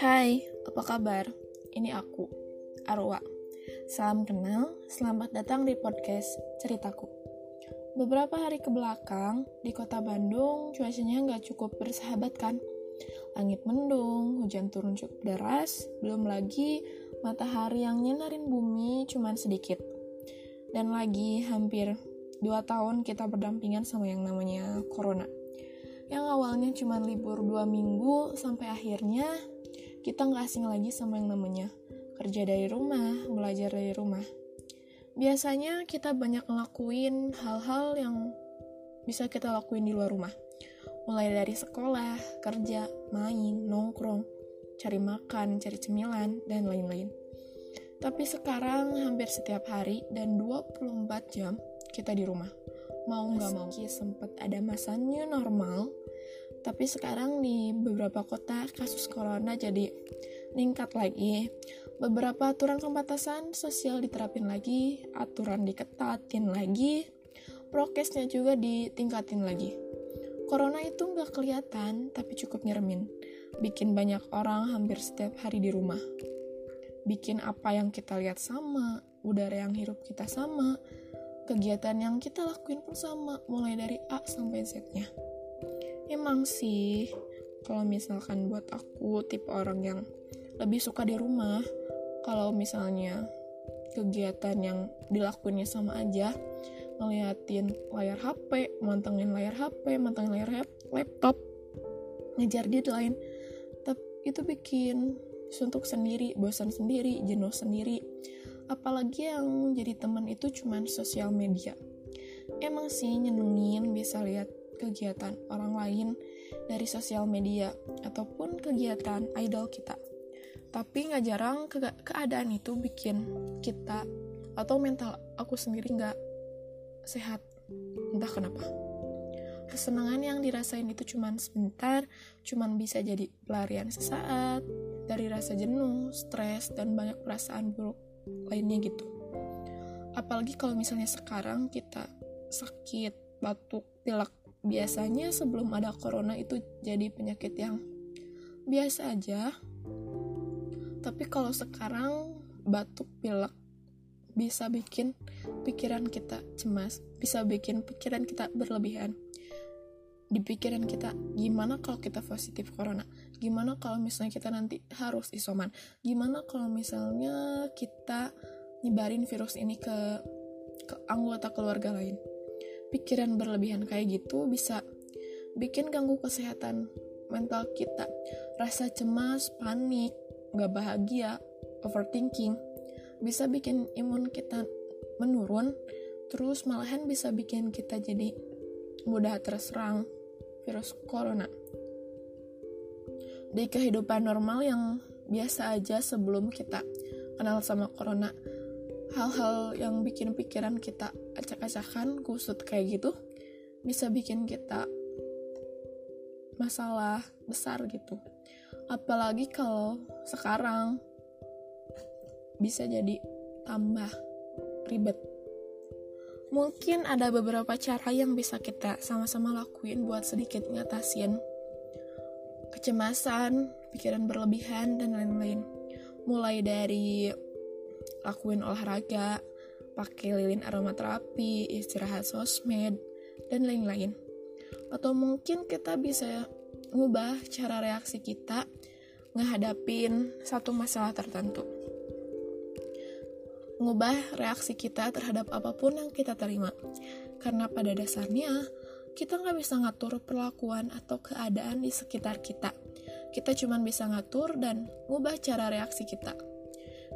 Hai, apa kabar? Ini aku, Arwa. Salam kenal, selamat datang di podcast Ceritaku. Beberapa hari ke belakang, di kota Bandung, cuacanya nggak cukup bersahabat kan? Langit mendung, hujan turun cukup deras, belum lagi matahari yang nyinarin bumi cuman sedikit. Dan lagi hampir dua tahun kita berdampingan sama yang namanya Corona. Yang awalnya cuma libur dua minggu, sampai akhirnya kita nggak asing lagi sama yang namanya kerja dari rumah, belajar dari rumah. Biasanya kita banyak ngelakuin hal-hal yang bisa kita lakuin di luar rumah. Mulai dari sekolah, kerja, main, nongkrong, cari makan, cari cemilan, dan lain-lain. Tapi sekarang hampir setiap hari dan 24 jam kita di rumah. Mau nggak mau, sempat ada masa new normal, tapi sekarang di beberapa kota kasus corona jadi meningkat lagi. Beberapa aturan pembatasan sosial diterapin lagi, aturan diketatin lagi, prokesnya juga ditingkatin lagi. Corona itu nggak kelihatan, tapi cukup nyeremin. Bikin banyak orang hampir setiap hari di rumah. Bikin apa yang kita lihat sama, udara yang hirup kita sama, kegiatan yang kita lakuin pun sama, mulai dari A sampai Z-nya emang sih kalau misalkan buat aku tipe orang yang lebih suka di rumah kalau misalnya kegiatan yang dilakuinnya sama aja ngeliatin layar HP, mantengin layar HP, mantengin layar laptop, ngejar deadline. Tapi itu bikin suntuk sendiri, bosan sendiri, jenuh sendiri. Apalagi yang jadi teman itu cuman sosial media. Emang sih nyenengin bisa lihat kegiatan orang lain dari sosial media ataupun kegiatan idol kita. Tapi nggak jarang ke keadaan itu bikin kita atau mental aku sendiri nggak sehat. Entah kenapa. Kesenangan yang dirasain itu cuman sebentar, cuman bisa jadi pelarian sesaat dari rasa jenuh, stres, dan banyak perasaan buruk lainnya gitu. Apalagi kalau misalnya sekarang kita sakit, batuk, pilek, biasanya sebelum ada corona itu jadi penyakit yang biasa aja tapi kalau sekarang batuk pilek bisa bikin pikiran kita cemas bisa bikin pikiran kita berlebihan di pikiran kita gimana kalau kita positif corona? Gimana kalau misalnya kita nanti harus isoman? Gimana kalau misalnya kita nyebarin virus ini ke ke anggota keluarga lain? Pikiran berlebihan kayak gitu bisa bikin ganggu kesehatan mental kita. Rasa cemas, panik, gak bahagia, overthinking, bisa bikin imun kita menurun, terus malahan bisa bikin kita jadi mudah terserang virus corona. Di kehidupan normal yang biasa aja sebelum kita kenal sama corona, hal-hal yang bikin pikiran kita acak-acakan kusut kayak gitu bisa bikin kita masalah besar gitu apalagi kalau sekarang bisa jadi tambah ribet mungkin ada beberapa cara yang bisa kita sama-sama lakuin buat sedikit ngatasin kecemasan, pikiran berlebihan, dan lain-lain. Mulai dari lakuin olahraga, pakai lilin aromaterapi, istirahat sosmed, dan lain-lain. Atau mungkin kita bisa ngubah cara reaksi kita ngehadapin satu masalah tertentu. Ngubah reaksi kita terhadap apa pun yang kita terima. Karena pada dasarnya, kita nggak bisa ngatur perlakuan atau keadaan di sekitar kita. Kita cuma bisa ngatur dan ngubah cara reaksi kita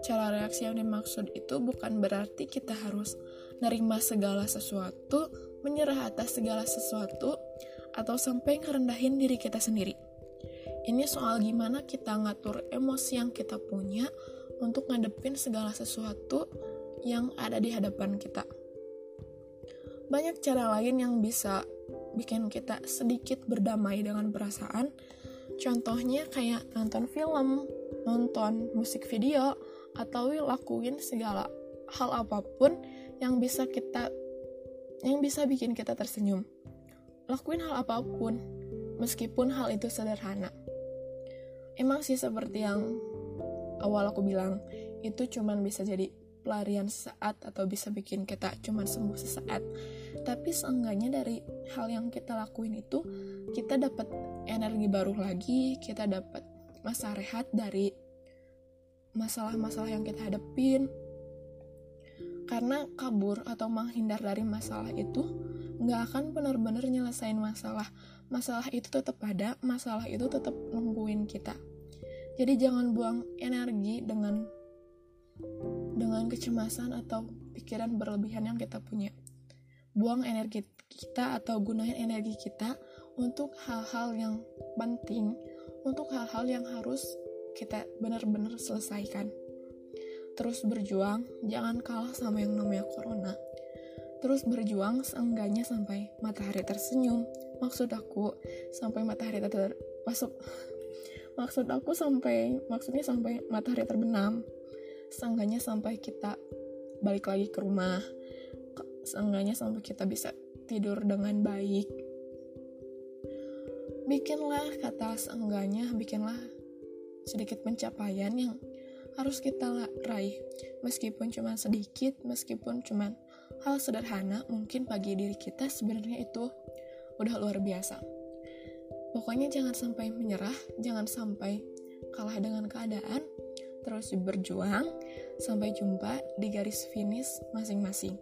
cara reaksi yang dimaksud itu bukan berarti kita harus nerima segala sesuatu, menyerah atas segala sesuatu, atau sampai ngerendahin diri kita sendiri. Ini soal gimana kita ngatur emosi yang kita punya untuk ngadepin segala sesuatu yang ada di hadapan kita. Banyak cara lain yang bisa bikin kita sedikit berdamai dengan perasaan. Contohnya kayak nonton film, nonton musik video, atau lakuin segala hal apa pun yang bisa kita yang bisa bikin kita tersenyum. lakuin hal apa pun, meskipun hal itu sederhana. Emang sih seperti yang awal aku bilang, itu cuman bisa jadi pelarian sesaat atau bisa bikin kita cuman sembuh sesaat. Tapi seenggaknya dari hal yang kita lakuin itu, kita dapat energi baru lagi, kita dapat masa rehat dari masalah-masalah yang kita hadapin. Karena kabur atau menghindar dari masalah itu nggak akan benar-benar nyelesain masalah. Masalah itu tetap ada, masalah itu tetap nungguin kita. Jadi jangan buang energi dengan dengan kecemasan atau pikiran berlebihan yang kita punya. Buang energi kita atau gunain energi kita untuk hal-hal yang penting, untuk hal-hal yang harus kita benar-benar selesaikan. Terus berjuang, jangan kalah sama yang namanya corona terus berjuang seenggaknya sampai matahari tersenyum maksud aku sampai matahari ter masuk maksud aku sampai maksudnya sampai matahari terbenam seenggaknya sampai kita balik lagi ke rumah seenggaknya sampai kita bisa tidur dengan baik bikinlah kata seenggaknya bikinlah sedikit pencapaian yang harus kita raih meskipun cuma sedikit meskipun cuma hal sederhana mungkin bagi diri kita sebenarnya itu udah luar biasa. Pokoknya jangan sampai menyerah, jangan sampai kalah dengan keadaan, terus berjuang, sampai jumpa di garis finish masing-masing.